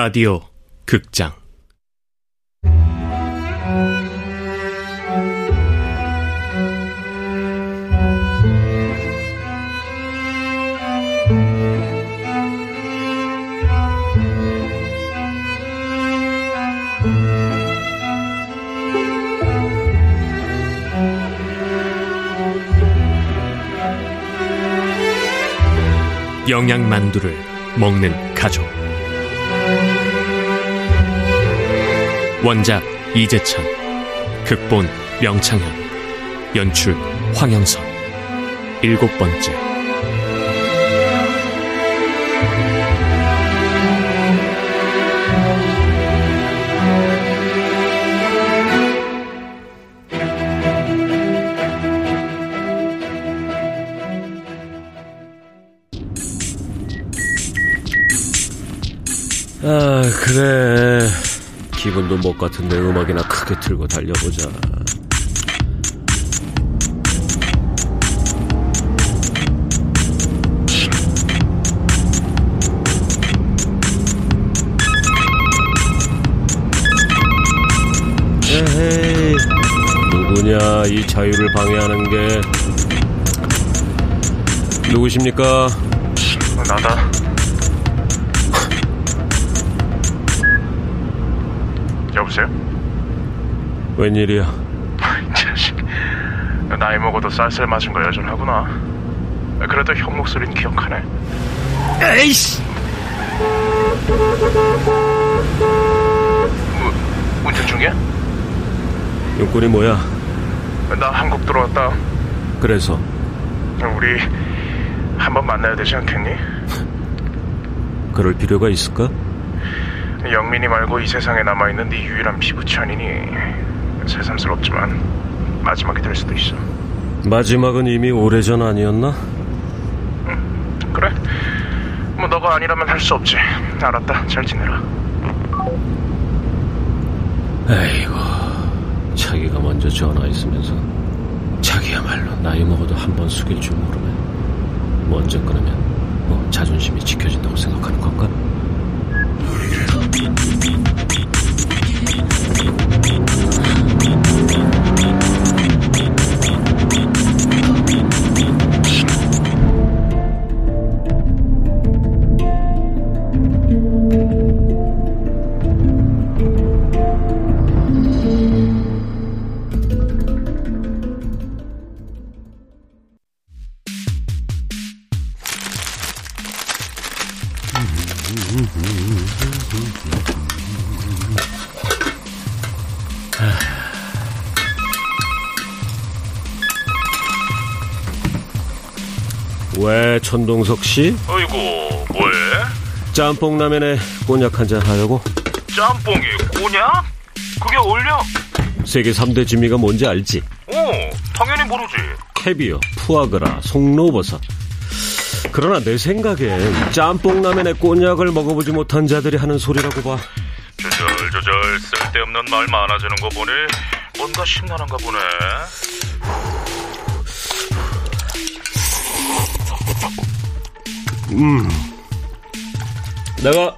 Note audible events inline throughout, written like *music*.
라디오 극장. 영양만두를 먹는 가족 원작 이재찬 극본 명창현 연출 황영선 일곱 번째 아, 그래. 기분도 못 같은데 음악이나 크게 틀고 달려보자. 에헤이, 누구냐, 이 자유를 방해하는 게. 누구십니까? 나다. 웬일이야? 이 자식. 나이 먹어도 쌀쌀 맞은 거 여전하구나. 그래도 형 목소리는 기억하네. 에이씨! 뭐, 운전 중이야? 용건이 뭐야? 나 한국 들어왔다. 그래서 우리 한번 만나야 되지 않겠니? *laughs* 그럴 필요가 있을까? 영민이 말고 이 세상에 남아있는 네 유일한 피부천이니 새삼스럽지만 마지막이 될 수도 있어. 마지막은 이미 오래전 아니었나? 그래? 뭐 너가 아니라면 할 수 없지. 알았다. 잘 지내라. 에이고, 자기가 먼저 전화했으면서 자기야말로 나이 먹어도 한 번 숙일 줄 모르네. 먼저 끊으면 뭐 자존심이 지켜진다고 생각하는 건가? Mm-hmm. 왜 천동석 씨? 어이구, 뭐해? 짬뽕 라면에 곤약 한잔 하려고? 짬뽕이 꼬냐? 그게 어울려? 세계 3대 진미가 뭔지 알지? 오, 당연히 모르지. 캐비어, 푸아그라, 송로버섯. 그러나 내 생각엔 짬뽕 라면에 곤약을 먹어보지 못한 자들이 하는 소리라고 봐. 조절조절 쓸데없는 말 많아지는 거 보니 뭔가 심란한가 보네. 내가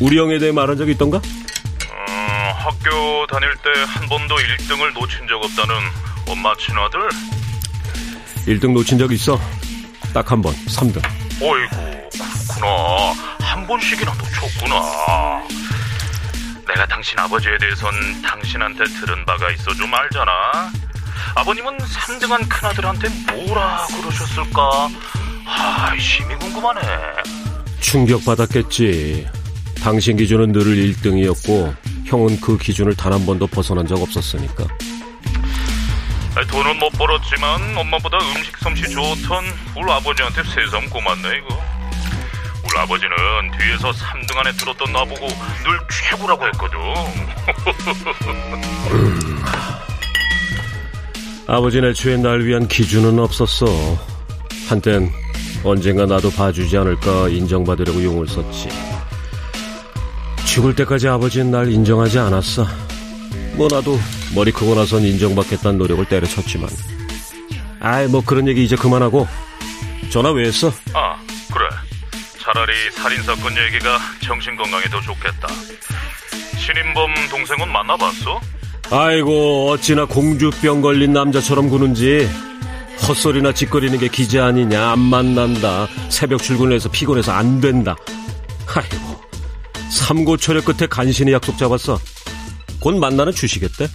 우리 형에 대해 말한 적이 있던가? 음, 학교 다닐 때 한 번도 1등을 놓친 적 없다는 엄마 친아들? 1등 놓친 적 있어. 딱 한 번, 3등. 어이구, 그렇구나. 한 번씩이나 놓쳤구나. 내가 당신 아버지에 대해선 당신한테 들은 바가 있어 좀 알잖아. 아버님은 3등한 큰아들한테 뭐라 그러셨을까? 아, 심히 궁금하네. 충격받았겠지. 당신 기준은 늘 1등이었고, 형은 그 기준을 단 한 번도 벗어난 적 없었으니까. 돈은 못 벌었지만 엄마보다 음식 솜씨 좋던 우리 아버지한테 세상 고맙네 이거. 우리 아버지는 뒤에서 3등 안에 들었던 나보고 늘 최고라고 했거든. *laughs* 아버지는 애초에 날 위한 기준은 없었어. 한땐 언젠가 나도 봐주지 않을까 인정받으려고 용을 썼지. 죽을 때까지 아버지는 날 인정하지 않았어. 뭐 나도 머리 크고 나선 인정받겠다는 노력을 때려쳤지만. 아이 뭐 그런 얘기 이제 그만하고 전화 왜 했어? 아 그래 차라리 살인사건 얘기가 정신건강에 더 좋겠다. 신인범 동생은 만나봤어? 아이고 어찌나 공주병 걸린 남자처럼 구는지 헛소리나 짓거리는 게 기자 아니냐. 안 만난다. 새벽 출근해서 피곤해서 안 된다. 아이고. 삼고초려 끝에 간신히 약속 잡았어. 곧 만나는 주시겠대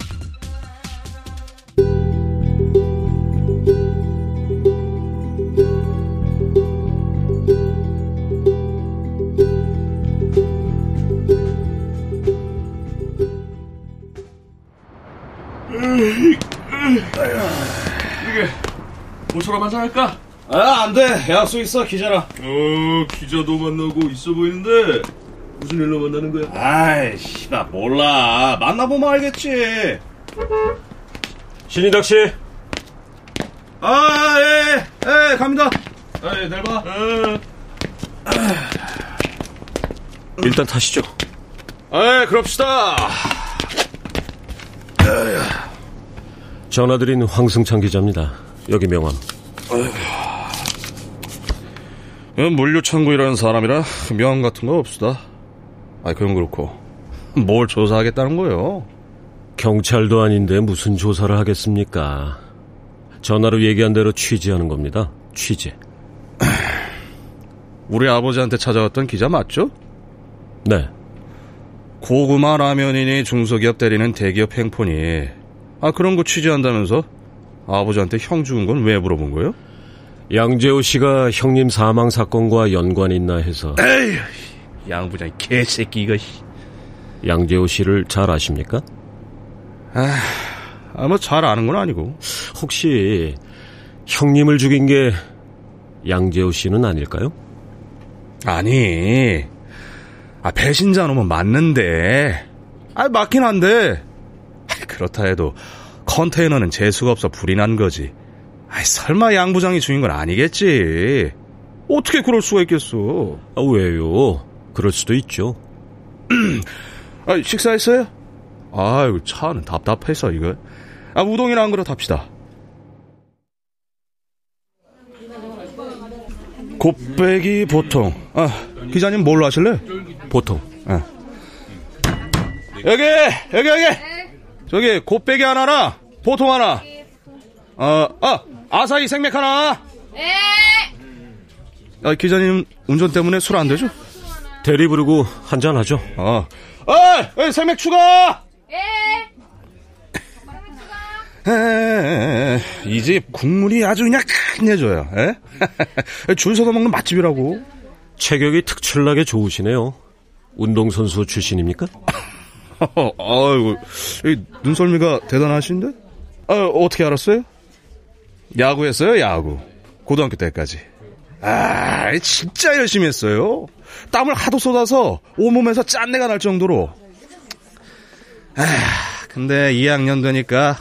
한잔 할까? 아, 안 돼. 약속 있어, 기자랑. 어, 기자도 만나고 있어 보이는데 무슨 일로 만나는 거야? 아이씨, 나 몰라. 만나보면 알겠지. 신인덕 씨 아, 예, 예, 갑니다. 아, 예, 잘 봐. 어, 일단 타시죠 아, 그럽시다. 전화드린 황승찬 기자입니다 여기 명함 물류창구이라는 사람이라 명함 같은 거 없수다. 아, 그건 그렇고. 뭘 조사하겠다는 거요? 경찰도 아닌데 무슨 조사를 하겠습니까 전화로 얘기한 대로 취재하는 겁니다 취재 *clears throat* 우리 아버지한테 찾아왔던 기자 맞죠? 네 고구마 라면이니 중소기업 때리는 대기업 행포니. 아, 그런 거 취재한다면서? 아버지한테 형 죽은 건 왜 물어본 거예요? 양재호 씨가 형님 사망 사건과 연관이 있나 해서 에이, 양 부장 개새끼 이거. 양재호 씨를 잘 아십니까? 아, 뭐잘 아는 건 아니고. 혹시 형님을 죽인 게 양재호 씨는 아닐까요? 아니, 아 배신자 놈은 맞는데, 아 맞긴 한데. 아, 그렇다 해도 컨테이너는 재수가 없어 불이 난 거지. 아 설마 양 부장이 죽인 건 아니겠지. 어떻게 그럴 수가 있겠어? 아, 왜요? 그럴 수도 있죠. *clears throat* 아, 식사했어요? 아이고, 차는 답답해서, 이거. 아, 우동이나 한 그릇 합시다. 곱빼기 보통. 아, 기자님 뭘로 하실래? 보통. 여기, 여기, 여기! 저기, 곱빼기 하나랑, 보통 하나. 어, 아, 아사히 생맥 하나. 아, 기자님 운전 때문에 술 안 되죠? 대리 부르고 한잔 하죠. 어. 어이, 생맥 추가! 이집 국물이 아주 그냥 끝내줘요. 에? 줄 서서 먹는 맛집이라고. 체격이 특출나게 좋으시네요. 운동선수 출신입니까? *laughs* 아이고, 이 눈썰미가 대단하신데? 아, 어떻게 알았어요? 야구했어요, 야구. 고등학교 때까지. 아, 진짜 열심히 했어요. 땀을 하도 쏟아서 온몸에서 짠내가 날 정도로. 아, 근데 2학년 되니까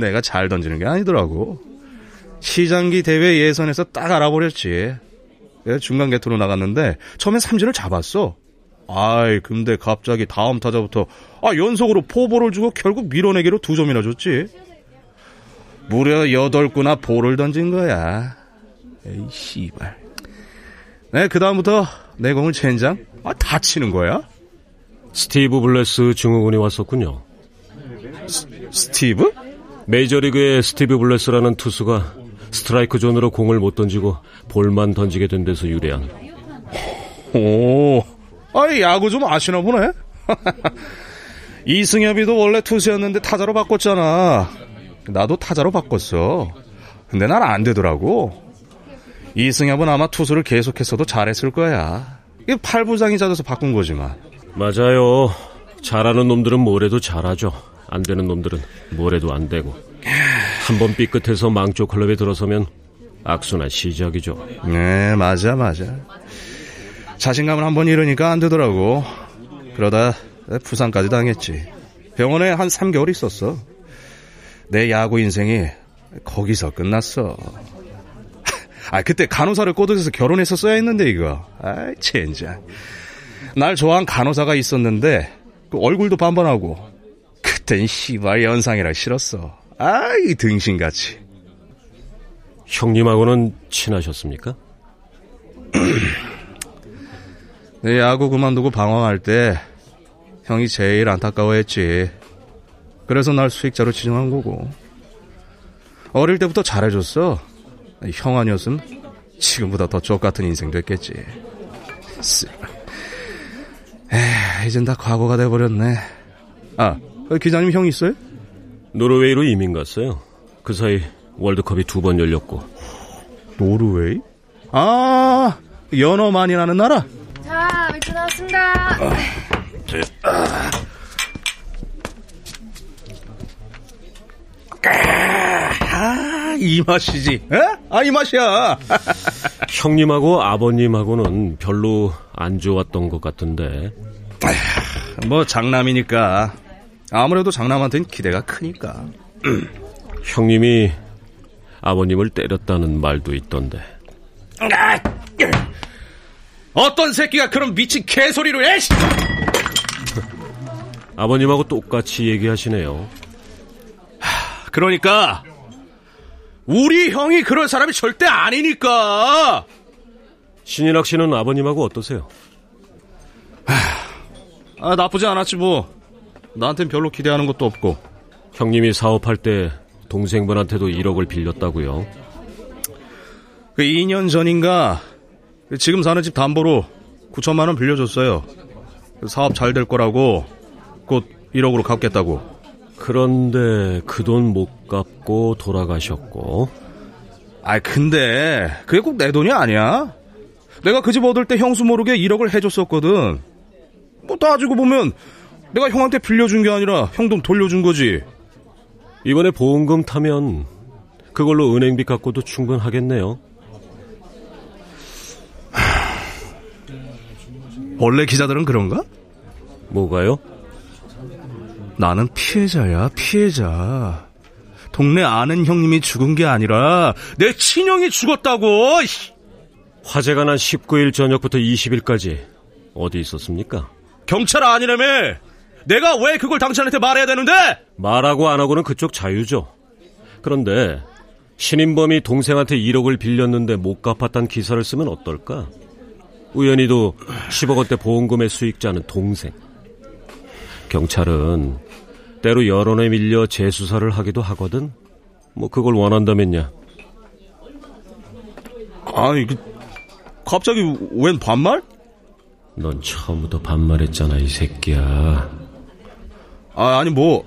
내가 잘 던지는 게 아니더라고. 시장기 대회 예선에서 딱 알아버렸지. 내가 중간 개투로 나갔는데 처음엔 삼진을 잡았어. 아이, 근데 갑자기 다음 타자부터 아, 연속으로 포볼을 주고 결국 밀어내기로 두 점이나 줬지. 무려 여덟 구나 볼을 던진 거야. 에이, 씨발. 네, 그다음부터 내 공을 젠장? 아, 다치는 거야? 스티브 블레스 증후군이 왔었군요. 스티브? 메이저리그의 스티브 블레스라는 투수가 스트라이크 존으로 공을 못 던지고 볼만 던지게 된 데서 유래한. 오, 아이, 야구 좀 아시나 보네? *laughs* 이승엽이도 원래 투수였는데 타자로 바꿨잖아. 나도 타자로 바꿨어. 근데 난 안 되더라고. 이승엽은 아마 투수를 계속했어도 잘했을 거야. 이게 팔부장이 잦아서 바꾼 거지만. 맞아요. 잘하는 놈들은 뭐래도 잘하죠. 안 되는 놈들은 뭐래도 안 되고. 한 번 삐끗해서 망조 클럽에 들어서면 악순환 시작이죠. 네, 맞아, 맞아. 자신감을 한번 잃으니까 안 되더라고. 그러다 부상까지 당했지. 병원에 한 3개월 있었어. 내 야구 인생이 거기서 끝났어. *laughs* 아, 그때 간호사를 꼬드겨서 결혼했었어야 했는데, 이거. 아이, 젠장. 날 좋아한 간호사가 있었는데, 그 얼굴도 반반하고, 그땐 씨발 연상이라 싫었어. 아이, 등신같이. 형님하고는 친하셨습니까? *clears throat* 내 야구 그만두고 방황할 때 형이 제일 안타까워했지. 그래서 날 수익자로 지정한 거고. 어릴 때부터 잘해줬어. 형 아니었으면 지금보다 더 족같은 인생 됐겠지. 에, 이젠 다 과거가 돼버렸네. 아, 기자님 형 있어요? 노르웨이로 이민 갔어요. 그 사이 월드컵이 두 번 열렸고. 노르웨이? 아, 연어 많이 나는 나라? 아, 이 맛이지. 에? 아, 이 맛이야. *laughs* 형님하고 아버님하고는 별로 안 좋았던 것 같은데. 뭐 장남이니까. 아무래도 장남한테는 기대가 크니까. *clears throat* 형님이 아버님을 때렸다는 말도 있던데. 어떤 새끼가 그런 미친 개소리를 해? *laughs* 아버님하고 똑같이 얘기하시네요. 그러니까 우리 형이 그런 사람이 절대 아니니까. 신인학 씨는 아버님하고 어떠세요? 아, 나쁘지 않았지 뭐. 나한텐 별로 기대하는 것도 없고. 형님이 사업할 때 동생분한테도 1억을 빌렸다고요. 그 2년 전인가 그 지금 사는 집 담보로 9천만 원 빌려줬어요. 그 사업 잘 될 거라고 곧 1억으로 갚겠다고. 그런데 그 돈 못 갚고 돌아가셨고. 아 근데 그게 꼭 내 돈이 아니야. 내가 그 집 얻을 때 형수 모르게 1억을 해줬었거든. 뭐 따지고 보면 내가 형한테 빌려준 게 아니라 형 돈 돌려준 거지. 이번에 보험금 타면 그걸로 은행비 갚고도 충분하겠네요. 원래 기자들은 그런가? 뭐가요? 나는 피해자야, 피해자. 동네 아는 형님이 죽은 게 아니라 내 친형이 죽었다고. 화재가 난 19일 저녁부터 20일까지 어디 있었습니까? 경찰 아니라며. 내가 왜 그걸 당신한테 말해야 되는데? 말하고 안 하고는 그쪽 자유죠. 그런데 신인범이 동생한테 1억을 빌렸는데 못 갚았다는 기사를 쓰면 어떨까? 우연히도 10억 원대 보험금의 수익자는 동생. 경찰은 때로 여론에 밀려 재수사를 하기도 하거든. 뭐 그걸 원한다면야. 아니, 그, 갑자기 웬 반말? 넌 처음부터 반말했잖아 이 새끼야. 아, 아니 뭐.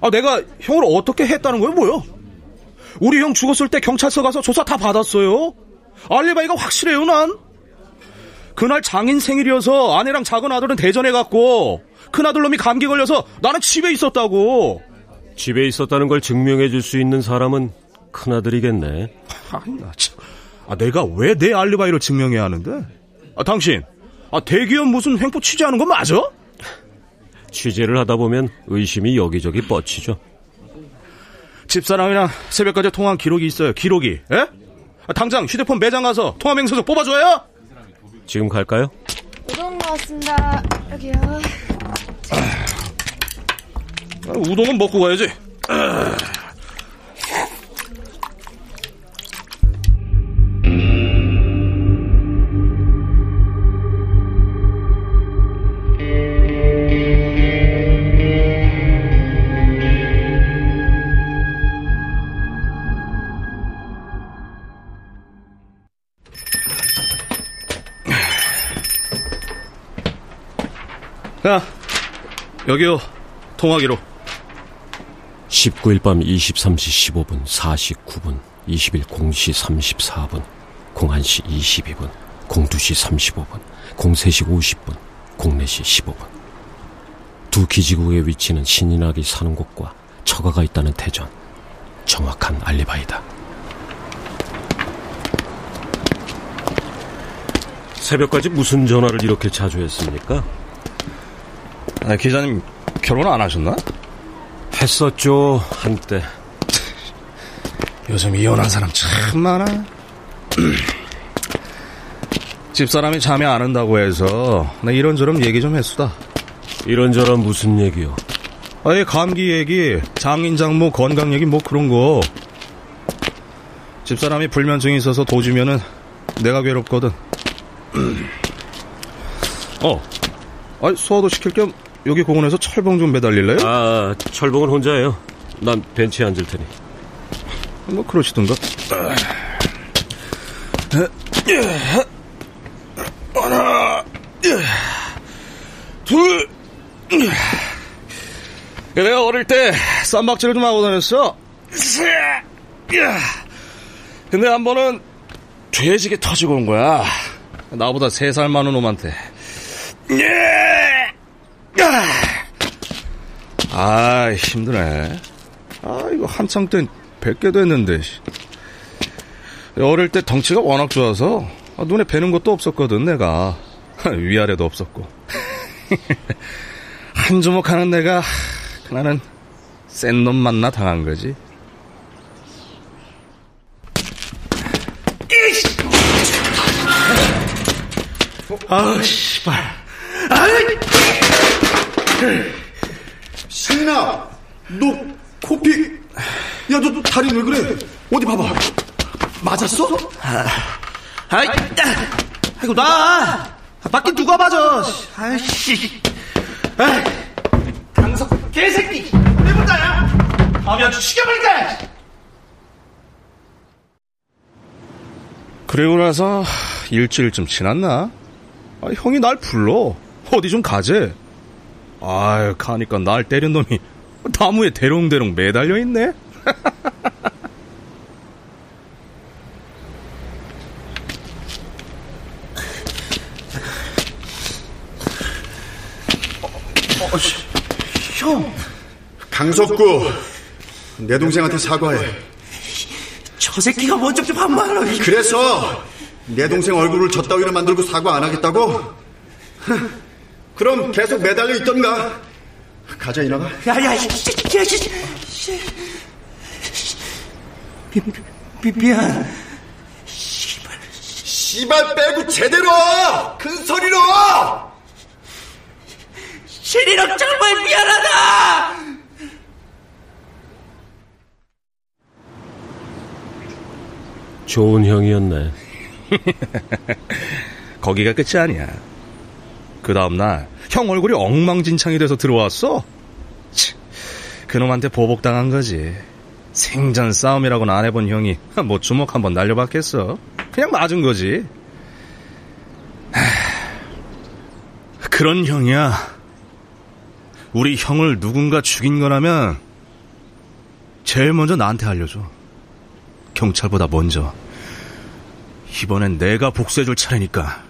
아, 내가 형을 어떻게 했다는 거예요, 뭐요? 우리 형 죽었을 때 경찰서 가서 조사 다 받았어요. 알리바이가 확실해요, 난. 그날 장인 생일이어서 아내랑 작은 아들은 대전에 갔고 큰아들 놈이 감기 걸려서 나는 집에 있었다고. 집에 있었다는 걸 증명해 줄 수 있는 사람은 큰아들이겠네. 아니, 나 참. 아, 내가 왜 내 알리바이를 증명해야 하는데? 아, 당신. 아, 대기업 무슨 횡포 취재하는 거 맞아? 취재를 하다 보면 의심이 여기저기 뻗치죠. 집사람이랑 새벽까지 통화한 기록이 있어요. 기록이. 에? 아, 당장 휴대폰 매장 가서 통화 명세서 뽑아줘요. 지금 갈까요? 우동 나왔습니다. 여기요. 아, 우동은 먹고 가야지. 여기요. 통화기로. 19일 밤 23시 15분, 49분, 20일 0시 34분, 01시 22분, 02시 35분, 03시 50분, 04시 15분. 두 기지국의 위치는 신인학이 사는 곳과 처가가 있다는 대전. 정확한 알리바이다. 새벽까지 무슨 전화를 이렇게 자주 했습니까? 아, 기자님 결혼 안 하셨나? 했었죠, 한때. 요즘 이혼한 사람 참 많아. *clears throat* 집사람이 잠이 안 온다고 해서 나 이런저런 얘기 좀 했수다. 이런저런 무슨 얘기요? 아예 감기 얘기, 장인 장모 건강 얘기 뭐 그런 거. 집사람이 불면증이 있어서 도주면은 내가 괴롭거든. *clears throat* 어. 아니, 소화도 시킬 겸 여기 공원에서 철봉 좀 매달릴래요? 아, 철봉은 혼자예요. 난 벤치에 앉을 테니. 뭐 그러시던가. 하나, 둘. 내가 어릴 때 쌈박질을 좀 하고 다녔어. 근데 한 번은 돼지게 터지고 온 거야. 나보다 세 살 많은 놈한테. 아, 힘드네. 아, 이거 한창 땐 100개도 했는데. 어릴 때 덩치가 워낙 좋아서 아, 눈에 뵈는 것도 없었거든, 내가. 위아래도 없었고. *laughs* 한 주먹하는 내가 나는 센 놈 만나 당한 거지. 아, 씨발. 신나, 너 코피, 야, 너, 너 다리 왜 그래? 어디 봐봐. 맞았어? 아이, 야, 아이고, 나! 밖에 누가 맞아! 아이씨. 아이, 강석 개새끼! 해본다야! 아이 아주 죽여버릴까! 그리고 나서 일주일쯤 지났나? 아, 형이 날 불러. 어디 좀 가재. 아유, 가니까 날 때린 놈이 나무에 대롱대롱 매달려 있네? 형! 강석구, 내 동생한테 사과해. 저 새끼가 먼저 좀 반말하라. 그래서 내 동생 얼굴을 젖다위로 만들고 사과 안 하겠다고? 그럼 계속 매달려 있던가. 가자 이나가. 야, 야, 야, 씨. 미, 미, 미안. 씨발 빼고 제대로! 큰 소리로! 신이랑 정말 미안하다! 좋은 형이었네. *laughs* 거기가 끝이 아니야. 그 다음날 형 얼굴이 엉망진창이 돼서 들어왔어. 치, 그놈한테 보복당한 거지. 생전 싸움이라고는 안 해본 형이 *laughs* 뭐 주먹 한번 날려봤겠어. 그냥 맞은 거지. 하, 그런 형이야. 우리 형을 누군가 죽인 거라면 제일 먼저 나한테 알려줘. 경찰보다 먼저. 이번엔 내가 복수해줄 차례니까.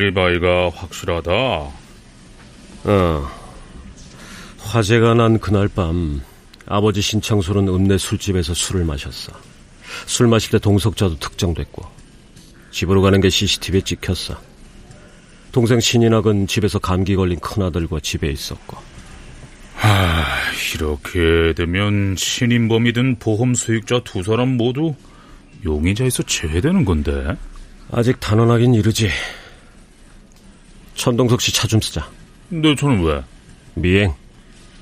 알리바이가 확실하다. 어. 화재가 난 그날 밤 아버지 신창솔은 읍내 술집에서 술을 마셨어. 술 마실 때 동석자도 특정됐고 집으로 가는 게 CCTV에 찍혔어. 동생 신인학은 집에서 감기 걸린 큰아들과 집에 있었고 아, 이렇게 되면 신인범이든 보험 수익자 두 사람 모두 용의자에서 제외되는 건데. 아직 단언하긴 이르지. 천동석 씨 차 좀 쓰자. 근데 저는 왜? 미행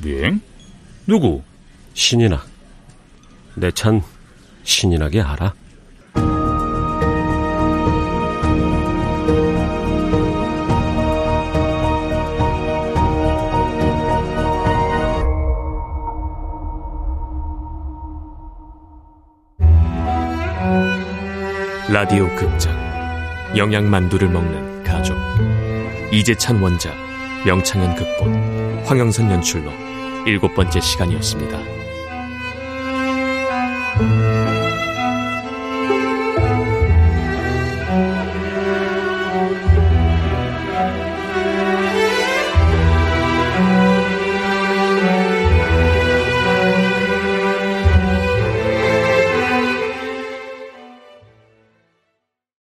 미행? 누구? 신인학. 내찬 신인학이 알아? 라디오 극장 영양만두를 먹는 가족 이재찬 원작 명창현 극본 황영선 연출로 일곱 번째 시간이었습니다.